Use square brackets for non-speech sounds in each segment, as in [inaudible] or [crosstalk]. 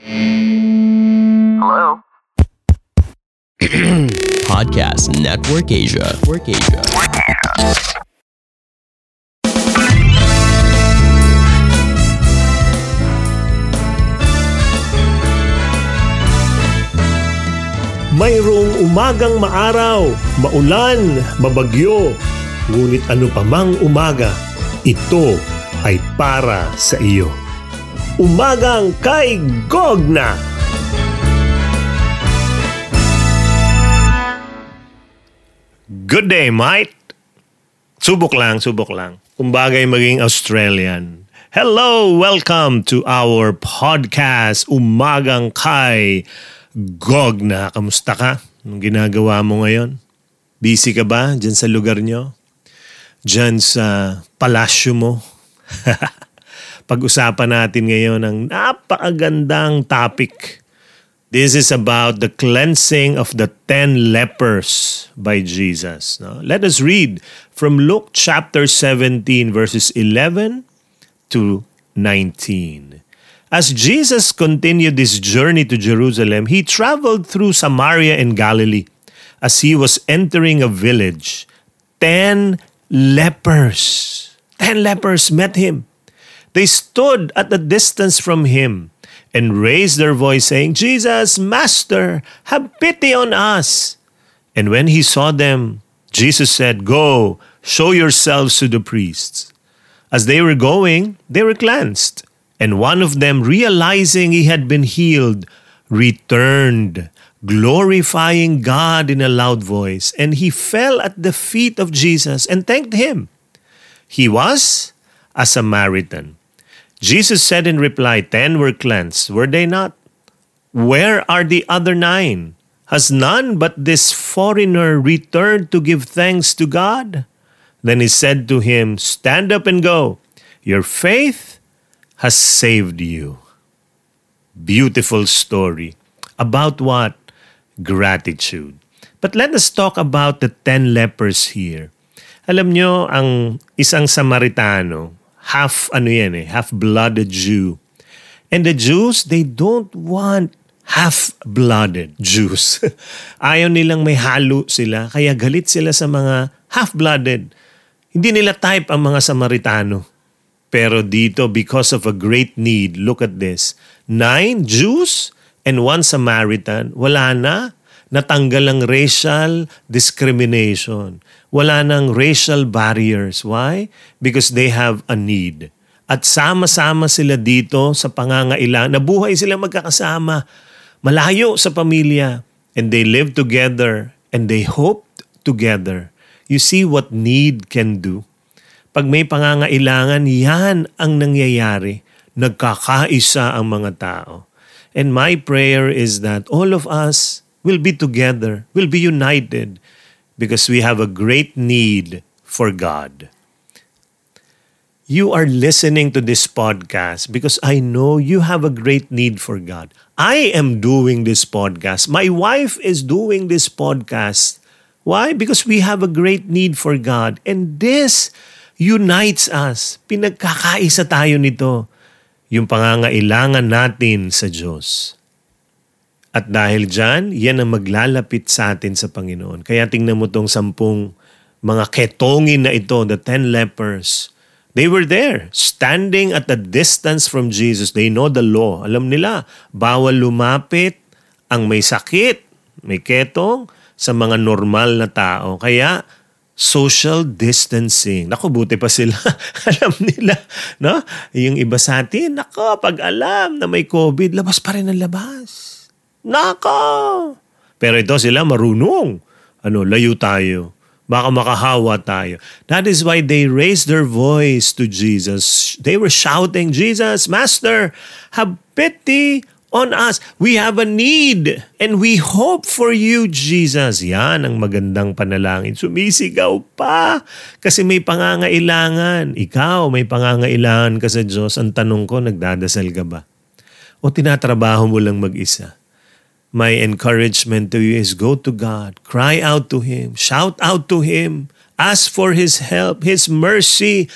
Hello? [clears throat] Podcast Network Asia. Network Asia. Mayroong umagang maaraw, maulan, mabagyo, ngunit ano pa mang umaga, ito ay para sa iyo. Umagang kay Gogna! Good day, mate! Subok lang, subok lang. Kumbagay maging Australian. Hello, welcome to our podcast, Umagang kay Gogna. Kamusta ka? Anong ginagawa mo ngayon? Busy ka ba dyan sa lugar nyo? Dyan sa palasyo mo? [laughs] Pag-usapan natin ngayon ang napakagandang topic. This is about the cleansing of the ten lepers by Jesus. No? Let us read from Luke chapter 17 verses 11 to 19. As Jesus continued his journey to Jerusalem, he traveled through Samaria and Galilee. As he was entering a village, ten lepers, ten lepers met him. They stood at a distance from him and raised their voice, saying, Jesus, Master, have pity on us. And when he saw them, Jesus said, Go, show yourselves to the priests. As they were going, they were cleansed. And one of them, realizing he had been healed, returned, glorifying God in a loud voice. And he fell at the feet of Jesus and thanked him. He was a Samaritan. Jesus said in reply, Ten were cleansed, were they not? Where are the other nine? Has none but this foreigner returned to give thanks to God? Then he said to him, Stand up and go. Your faith has saved you. Beautiful story. About what? Gratitude. But let us talk about the ten lepers here. Alam nyo, ang isang Samaritano, half ano yan eh, half-blooded Jew. And the Jews, they don't want half-blooded Jews. [laughs] Ayaw nilang may halo sila, kaya galit sila sa mga half-blooded. Hindi nila type ang mga Samaritano. Pero dito, because of a great need, look at this. Nine Jews and one Samaritan, wala na. Natanggal ang racial discrimination. Wala nang racial barriers. Why? Because they have a need. At sama-sama sila dito sa pangangailangan. Nabuhay sila magkakasama. Malayo sa pamilya. And they live together. And they hoped together. You see what need can do? Pag may pangangailangan, yan ang nangyayari. Nagkakaisa ang mga tao. And my prayer is that all of us will be together, will be united, because we have a great need for God. You are listening to this podcast because I know you have a great need for God. I am doing this podcast. My wife is doing this podcast. Why? Because we have a great need for God. And this unites us. Pinagkakaisa tayo nito. Yung pangangailangan natin sa Diyos. At dahil dyan, yan ang maglalapit sa atin sa Panginoon. Kaya tingnan mo tong sampung mga ketongin na ito, the ten lepers. They were there, standing at a distance from Jesus. They know the law. Alam nila, bawal lumapit ang may sakit, may ketong, sa mga normal na tao. Kaya, social distancing. Naku, buti pa sila. [laughs] alam nila. No? Yung iba sa atin, nako, pag alam na may COVID, labas pa rin ang labas. Nako! Pero ito sila marunong. Ano, layo tayo. Baka makahawa tayo. That is why they raised their voice to Jesus. They were shouting, Jesus, Master, have pity on us. We have a need and we hope for you, Jesus. Yan ang magandang panalangin. Sumisigaw pa kasi may pangangailangan. Ikaw, may pangangailangan ka sa Diyos. Ang tanong ko, nagdadasal ka ba? O tinatrabaho mo lang mag-isa? My encouragement to you is go to God, cry out to Him, shout out to Him, ask for His help, His mercy,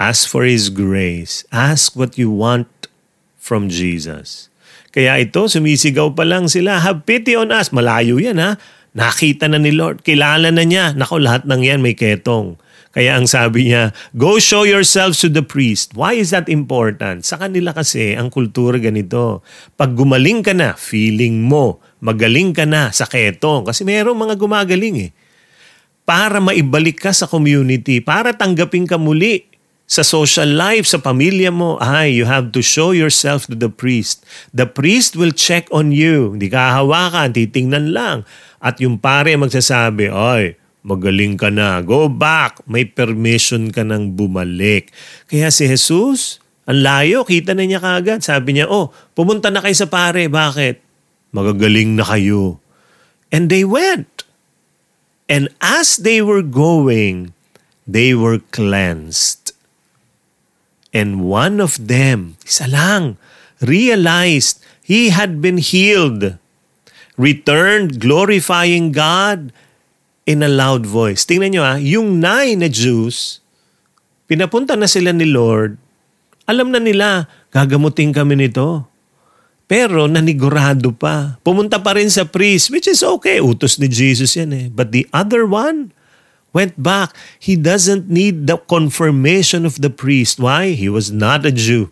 ask for His grace, ask what you want from Jesus. Kaya ito, sumisigaw pa lang sila, have pity on us. Malayo yan ha. Nakita na ni Lord. Kilala na niya. Nako, lahat ng yan may ketong. Kaya ang sabi niya, go show yourselves to the priest. Why is that important? Sa kanila kasi, ang kultura ganito. Pag gumaling ka na, feeling mo, magaling ka na sa ketong. Kasi mayroong mga gumagaling eh. Para maibalik ka sa community, para tanggapin ka muli sa social life, sa pamilya mo, ay, you have to show yourself to the priest. The priest will check on you. Hindi ka hawakan, titingnan lang. At yung pare magsasabi, ay, magaling ka na, go back, may permission ka nang bumalik. Kaya si Jesus, ang layo, kita na niya kagad. Sabi niya, oh, pumunta na kayo sa pare. Bakit? Magagaling na kayo. And they went. And as they were going, they were cleansed. And one of them, isa lang, realized he had been healed, returned glorifying God, in a loud voice. Tingnan nyo ah, yung nine na Jews, pinapunta na sila ni Lord, alam na nila, gagamutin kami nito. Pero nanigurado pa. Pumunta pa rin sa priest, which is okay. Utos ni Jesus yan eh. But the other one went back. He doesn't need the confirmation of the priest. Why? He was not a Jew.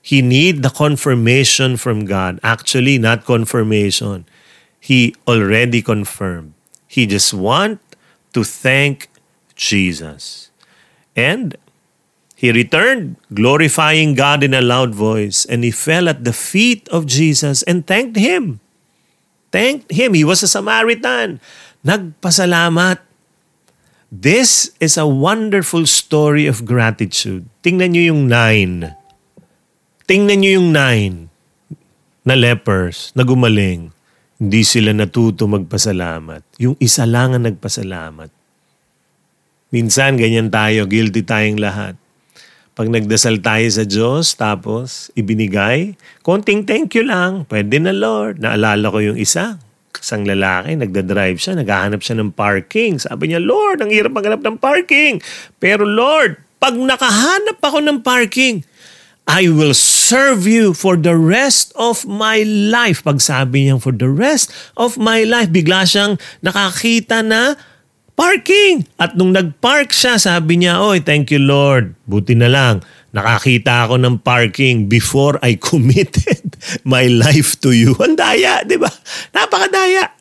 He need the confirmation from God. Actually, not confirmation. He already confirmed. He just want to thank Jesus. And he returned, glorifying God in a loud voice, and he fell at the feet of Jesus and thanked him. Thanked him. He was a Samaritan. Nagpasalamat. This is a wonderful story of gratitude. Tingnan niyo yung nine. Tingnan niyo yung nine na lepers na gumaling. Hindi sila natuto magpasalamat. Yung isa lang ang nagpasalamat. Minsan ganyan tayo, guilty tayong lahat. Pag nagdasal tayo sa Diyos, tapos ibinigay, konting thank you lang, pwede na Lord. Naalala ko yung isa, isang lalaki, nagda-drive siya, naghahanap siya ng parking. Sabi niya, Lord, ang hirap maghanap ng parking. Pero Lord, pag nakahanap ako ng parking, I will serve you for the rest of my life. Pag sabi niya, for the rest of my life, bigla siyang nakakita na parking. At nung nag-park siya, sabi niya, Oy, thank you Lord. Buti na lang, nakakita ako ng parking before I [laughs] committed my life to you. Ang daya, di ba? Napakadaya.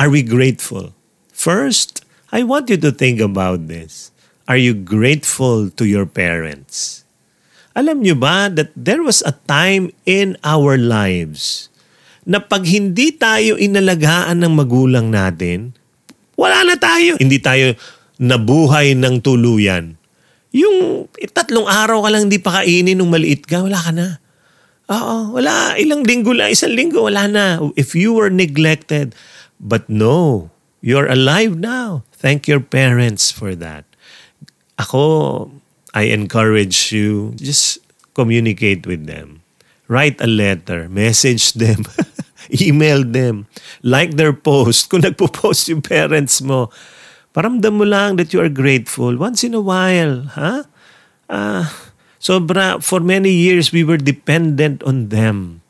Are we grateful? First, I want you to think about this. Are you grateful to your parents? Alam nyo ba that there was a time in our lives na pag hindi tayo inalagaan ng magulang natin, wala na tayo. Hindi tayo nabuhay ng tuluyan. Yung tatlong araw ka lang hindi pa kainin nung maliit ka, wala ka na. Oo, wala. Ilang linggo lang, isang linggo, wala na. If you were neglected. But no, you're alive now. Thank your parents for that. Ako, I encourage you, just communicate with them. Write a letter, message them, [laughs] email them, like their post. Kung nagpo-post yung parents mo, paramdam mo lang that you are grateful once in a while. Ha? Huh? Uh, sobra, for many years we were dependent on them.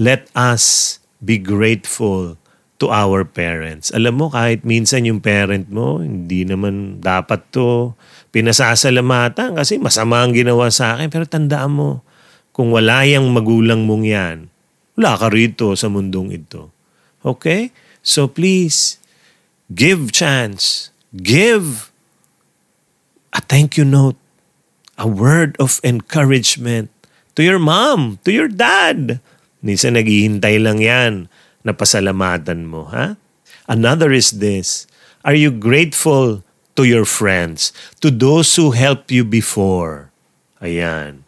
Let us be grateful to our parents. Alam mo, kahit minsan yung parent mo, hindi naman dapat to pinasasalamatan kasi masama ang ginawa sa akin. Pero tandaan mo, kung wala yung magulang mong yan, wala ka rito sa mundong ito. Okay? So please, give chance. Give a thank you note. A word of encouragement to your mom, to your dad. Minsan naghihintay lang yan na pasalamatan mo, ha? Another is this. Are you grateful to your friends, to those who helped you before. Ayan.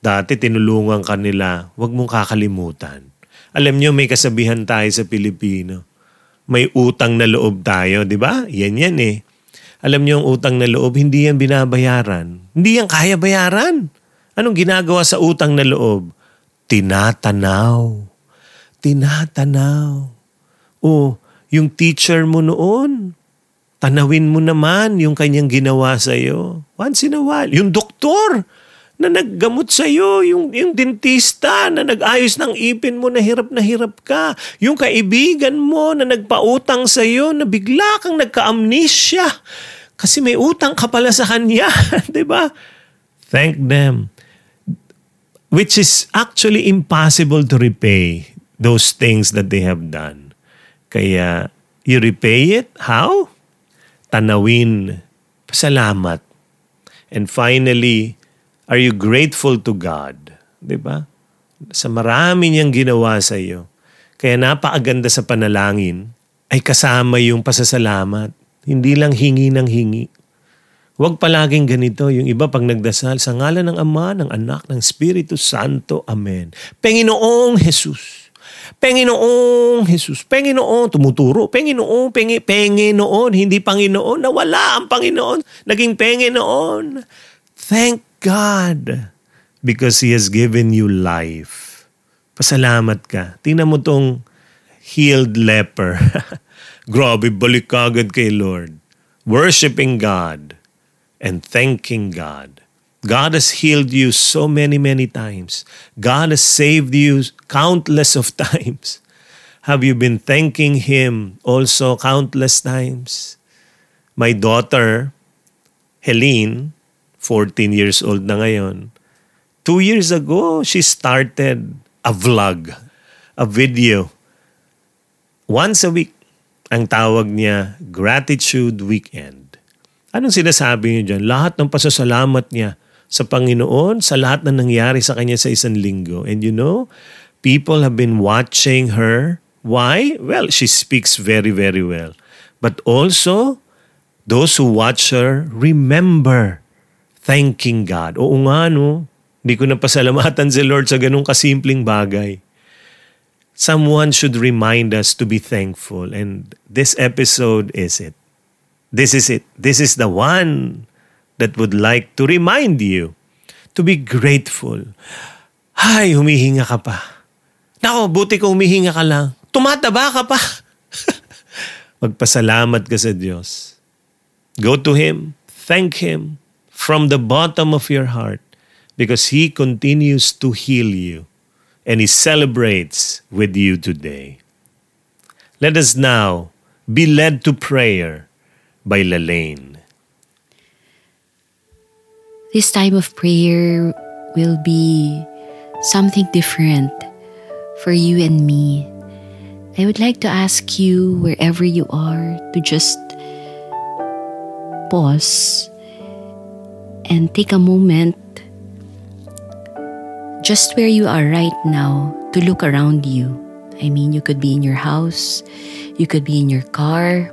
Dati tinulungan ka nila, huwag mong kakalimutan. Alam nyo, may kasabihan tayo sa Pilipino. May utang na loob tayo, di ba? Yan yan eh. Alam nyo, ang utang na loob, hindi yan binabayaran. Hindi yan kaya bayaran. Anong ginagawa sa utang na loob? Tinatanaw. Tinatanaw. O, yung teacher mo noon, Tanawin mo naman yung kanyang ginawa sa iyo. Once in a while. Yung doktor na naggamot sa iyo, yung, yung dentista na nag-ayos ng ipin mo na hirap na hirap ka, yung kaibigan mo na nagpautang sa iyo na bigla kang nagka-amnesia kasi may utang ka pala sa kanya, [laughs] 'di ba? Thank them. Which is actually impossible to repay those things that they have done. Kaya you repay it how? Tanawin, pasalamat. And finally, Are you grateful to God? 'Di ba? Sa marami niyang ginawa sa iyo. Kaya napakaganda sa panalangin ay kasama yung pasasalamat. Hindi lang hingi ng hingi. Huwag palaging ganito. Yung iba pag nagdasal, sa ngalan ng Ama, ng Anak, ng Espiritu Santo. Amen. Panginoong Jesus. Panginoong Jesus. Panginoon, tumuturo. Panginoon, pengi, Panginoon, hindi Panginoon. Nawala ang Panginoon. Naging Panginoon. Thank God because He has given you life. Pasalamat ka. Tingnan mo tong healed leper. [laughs] Grabe, balik ka agad kay Lord. Worshipping God and thanking God. God has healed you so many, many times. God has saved you countless of [laughs] times. Have you been thanking Him also countless times? My daughter, Helene, 14 years old na ngayon. Two years ago, she started a vlog, a video. Once a week, ang tawag niya Gratitude Weekend. Anong sinasabi niyo dyan? Lahat ng pasasalamat niya sa Panginoon, sa lahat na nangyari sa kanya sa isang linggo. And you know, people have been watching her. Why? Well, she speaks very, very well. But also, those who watch her remember thanking God. Oo nga no, hindi ko napasalamatan si Lord sa ganung kasimpleng bagay. Someone should remind us to be thankful and this episode is it. This is it. This is the one that would like to remind you to be grateful. Ay, humihinga ka pa. Nako, buti ko humihinga ka lang. Tumataba ka pa. [laughs] Magpasalamat ka sa Diyos. Go to Him. Thank Him from the bottom of your heart because He continues to heal you and He celebrates with you today. Let us now be led to prayer by Lalaine. This time of prayer will be something different for you and me. I would like to ask you, wherever you are, to just pause and take a moment just where you are right now to look around you. I mean, you could be in your house, you could be in your car,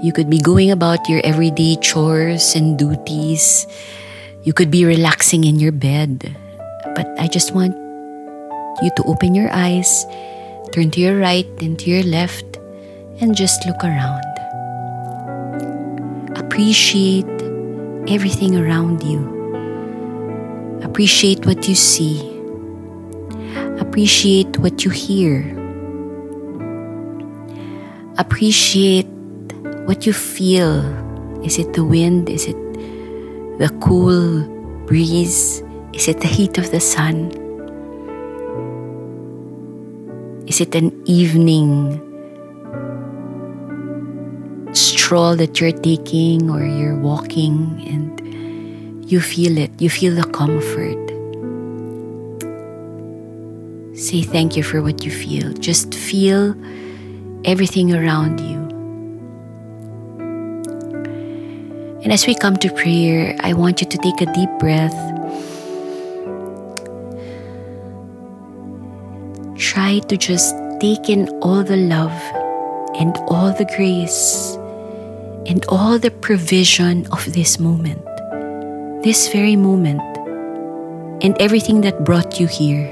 you could be going about your everyday chores and duties, you could be relaxing in your bed. But I just want you to open your eyes, turn to your right and to your left, and just look around. Appreciate everything around you. Appreciate what you see. Appreciate what you hear. Appreciate what you feel. Is it the wind? Is it the cool breeze? Is it the heat of the sun? Is it an evening stroll that you're taking or you're walking and you feel it, you feel the comfort. Say thank you for what you feel. Just feel everything around you. And as we come to prayer, I want you to take a deep breath. Try to just take in all the love and all the grace and all the provision of this moment, this very moment, and everything that brought you here.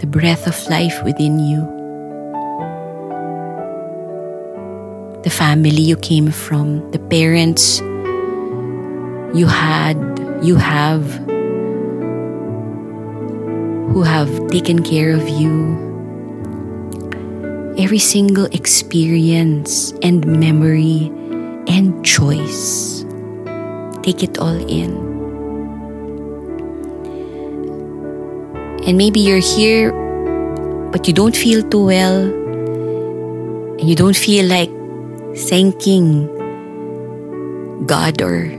The breath of life within you, the family you came from, the parents you had, you have, who have taken care of you. Every single experience and memory and choice. Take it all in. And maybe you're here, but you don't feel too well, and you don't feel like thanking God or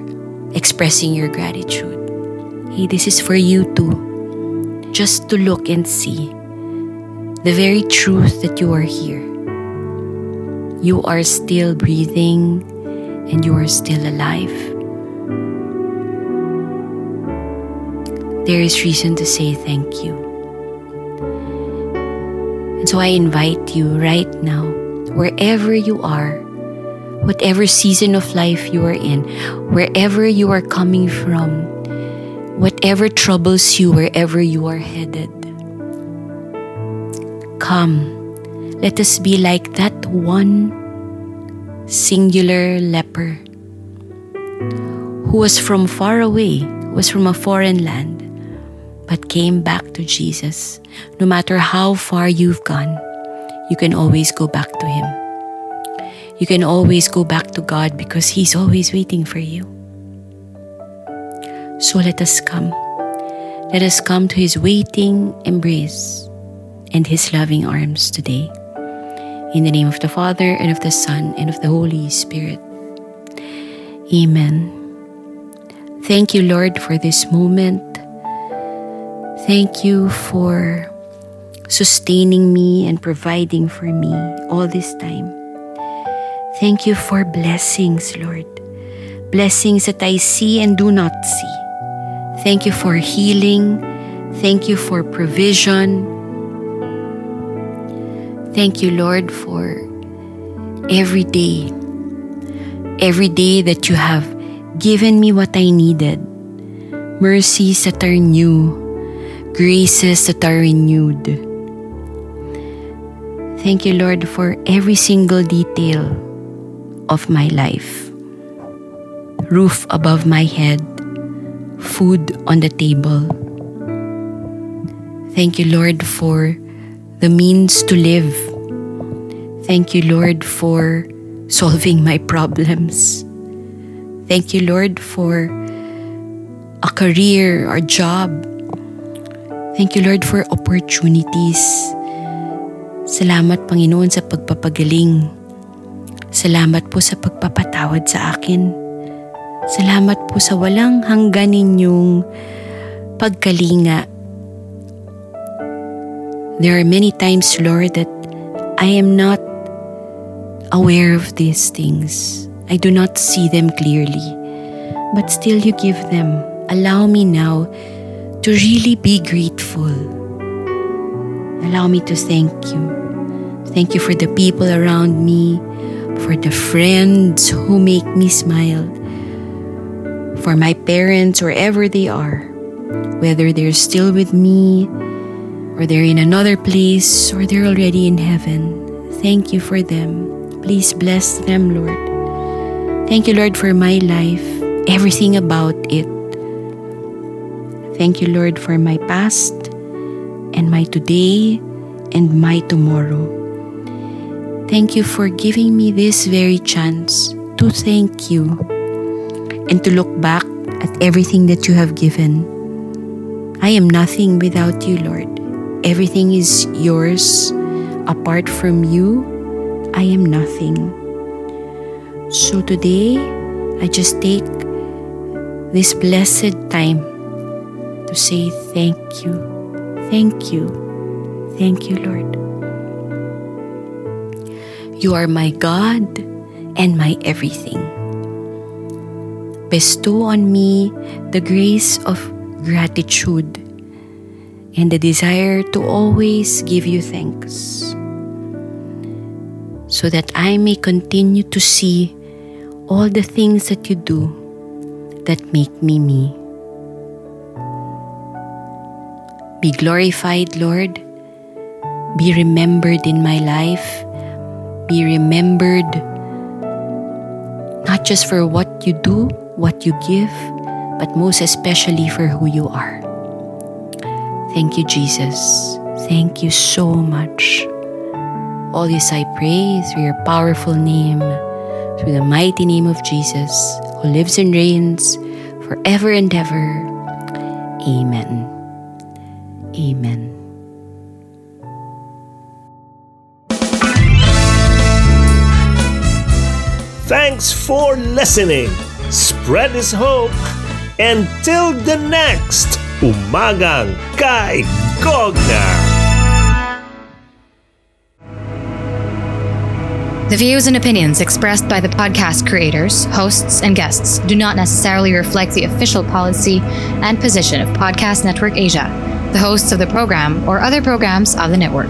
expressing your gratitude. Hey, this is for you too. Just to look and see the very truth that you are here. You are still breathing and you are still alive. There is reason to say thank you. And so I invite you right now, wherever you are, whatever season of life you are in, wherever you are coming from, whatever troubles you, wherever you are headed. Come, let us be like that one singular leper who was from far away, was from a foreign land, but came back to Jesus. No matter how far you've gone, you can always go back to Him. You can always go back to God because He's always waiting for you. So let us come. Let us come to His waiting embrace and His loving arms today. In the name of the Father, and of the Son, and of the Holy Spirit. Amen. Thank you, Lord, for this moment. Thank you for sustaining me and providing for me all this time. Thank you for blessings, Lord. Blessings that I see and do not see. Thank you for healing. Thank you for provision. Thank you, Lord, for every day. Every day that you have given me what I needed. Mercies that are new. Graces that are renewed. Thank you, Lord, for every single detail of my life. Roof above my head, food on the table. Thank you, Lord, for the means to live. Thank you, Lord, for solving my problems. Thank you, Lord, for a career or job. Thank you, Lord, for opportunities. Salamat, Panginoon, sa pagpapagaling. Salamat po sa pagpapatawad sa akin. Salamat po sa walang hanggan ninyong pagkalinga. There are many times, Lord, that I am not aware of these things. I do not see them clearly. But still, you give them. Allow me now to really be grateful. Allow me to thank you. Thank you for the people around me, for the friends who make me smile, for my parents wherever they are, whether they're still with me or they're in another place or they're already in heaven. Thank you for them. Please bless them, Lord. Thank you, Lord, for my life, everything about it. Thank you, Lord, for my past and my today and my tomorrow. Thank you for giving me this very chance to thank you and to look back at everything that you have given. I am nothing without you, Lord. Everything is yours. Apart from you, I am nothing. So today, I just take this blessed time to say thank you, thank you, thank you, Lord. You are my God and my everything. Bestow on me the grace of gratitude and the desire to always give you thanks, so that I may continue to see all the things that you do that make me me. Be glorified, Lord. Be remembered in my life. Be remembered not just for what you do, what you give, but most especially for who you are. Thank you, Jesus. Thank you so much. All this I pray through your powerful name, through the mighty name of Jesus, who lives and reigns forever and ever. Amen. Amen. Thanks for listening. Spread this hope. Until the next Umagang Kay Gogner. The views and opinions expressed by the podcast creators, hosts, and guests do not necessarily reflect the official policy and position of Podcast Network Asia, the hosts of the program, or other programs of the network.